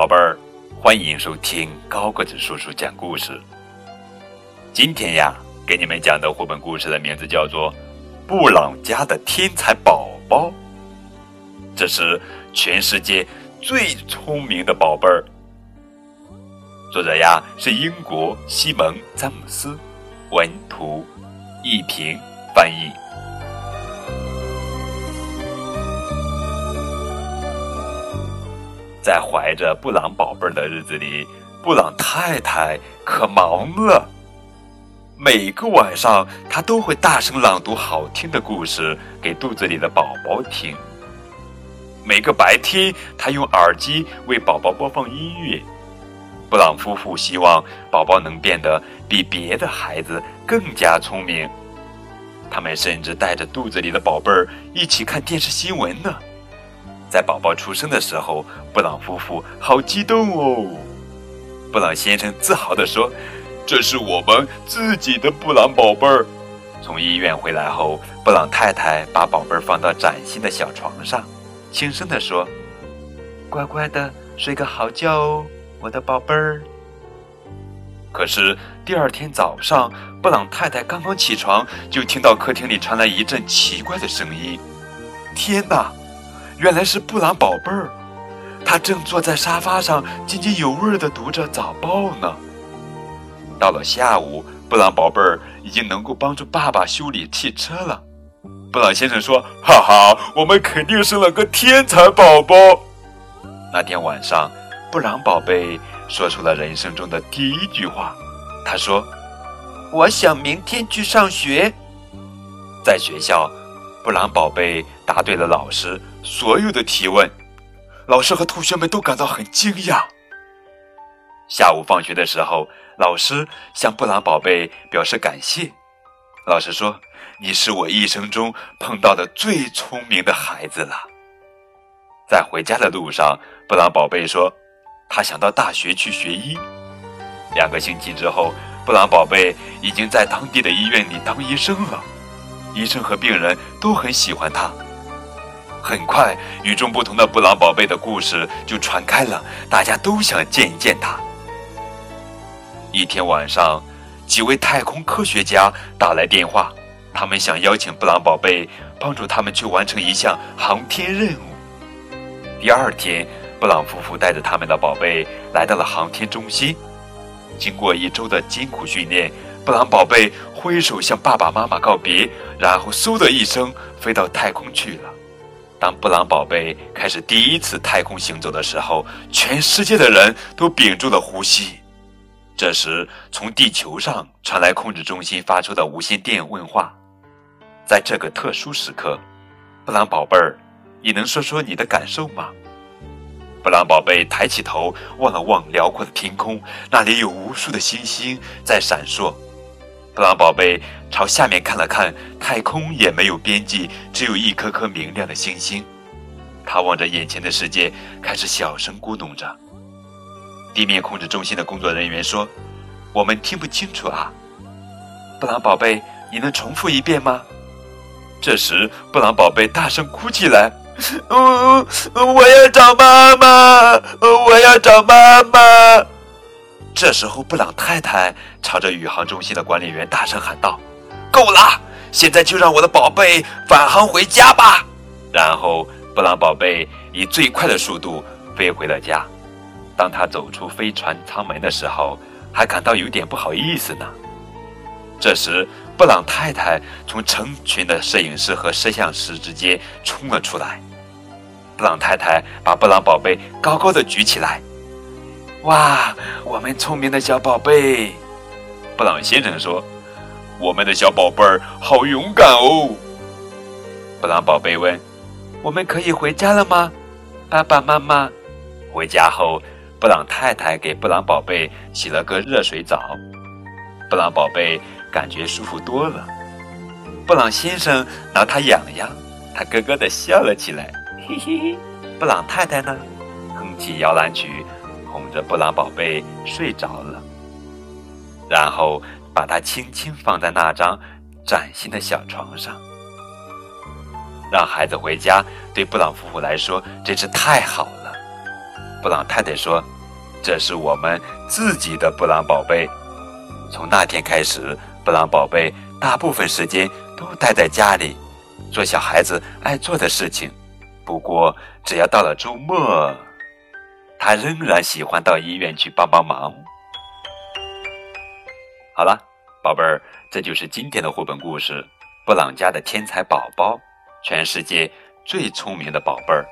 宝贝儿，欢迎收听高个子叔叔讲故事。今天呀，给你们讲的绘本故事的名字叫做《布朗家的天才宝宝》。这是全世界最聪明的宝贝儿。作者呀是英国西蒙·詹姆斯，文图，一平翻译。在怀着布朗宝贝儿的日子里，布朗太太可忙了。每个晚上，她都会大声朗读好听的故事给肚子里的宝宝听。每个白天，她用耳机为宝宝播放音乐。布朗夫妇希望宝宝能变得比别的孩子更加聪明。他们甚至带着肚子里的宝贝儿一起看电视新闻呢。在宝宝出生的时候，布朗夫妇好激动哦。布朗先生自豪地说：“这是我们自己的布朗宝贝儿。”从医院回来后，布朗太太把宝贝儿放到崭新的小床上，轻声地说：“乖乖的睡个好觉哦，我的宝贝儿。”可是第二天早上，布朗太太刚刚起床，就听到客厅里传来一阵奇怪的声音。天哪！原来是布朗宝贝儿，他正坐在沙发上津津有味地读着早报呢。到了下午，布朗宝贝儿已经能够帮助爸爸修理汽车了。布朗先生说：“哈哈，我们肯定生了个天才宝宝。”那天晚上，布朗宝贝说出了人生中的第一句话。他说：“我想明天去上学。”在学校。布朗宝贝答对了老师所有的提问，老师和同学们都感到很惊讶。下午放学的时候，老师向布朗宝贝表示感谢。老师说：“你是我一生中碰到的最聪明的孩子了。”在回家的路上，布朗宝贝说：“他想到大学去学医。”两个星期之后，布朗宝贝已经在当地的医院里当医生了。医生和病人都很喜欢他。很快，与众不同的布朗宝贝的故事就传开了，大家都想见一见他。一天晚上，几位太空科学家打来电话，他们想邀请布朗宝贝帮助他们去完成一项航天任务。第二天，布朗夫妇带着他们的宝贝来到了航天中心。经过一周的艰苦训练。布朗宝贝挥手向爸爸妈妈告别，然后嗖的一声飞到太空去了。当布朗宝贝开始第一次太空行走的时候，全世界的人都屏住了呼吸。这时，从地球上传来控制中心发出的无线电问话：“在这个特殊时刻，布朗宝贝儿，你能说说你的感受吗？”布朗宝贝抬起头望了望辽阔的天空，那里有无数的星星在闪烁。布朗宝贝朝下面看了看，太空也没有边际，只有一颗颗明亮的星星。他望着眼前的世界，开始小声咕哝着。地面控制中心的工作人员说：“我们听不清楚啊。”布朗宝贝，你能重复一遍吗？这时，布朗宝贝大声哭起来：“嗯，我要找妈妈，我要找妈妈。”这时候，布朗太太朝着宇航中心的管理员大声喊道：“够了，现在就让我的宝贝返航回家吧！”然后，布朗宝贝以最快的速度飞回了家。当他走出飞船舱门的时候，还感到有点不好意思呢。这时，布朗太太从成群的摄影师和摄像师之间冲了出来。布朗太太把布朗宝贝高高的举起来。哇，我们聪明的小宝贝，布朗先生说：“我们的小宝贝儿好勇敢哦。”布朗宝贝问：“我们可以回家了吗？”爸爸妈妈回家后，布朗太太给布朗宝贝洗了个热水澡，布朗宝贝感觉舒服多了。布朗先生挠他痒痒，他咯咯的笑了起来，嘿嘿嘿。布朗太太呢，哼起摇篮曲。哄着布朗宝贝睡着了，然后把它轻轻放在那张崭新的小床上。让孩子回家对布朗夫妇来说真是太好了。布朗太太说：“这是我们自己的布朗宝贝。”从那天开始，布朗宝贝大部分时间都待在家里，做小孩子爱做的事情。不过，只要到了周末，他仍然喜欢到医院去帮帮忙。好了，宝贝儿，这就是今天的绘本故事《布朗家的天才宝宝》，全世界最聪明的宝贝儿。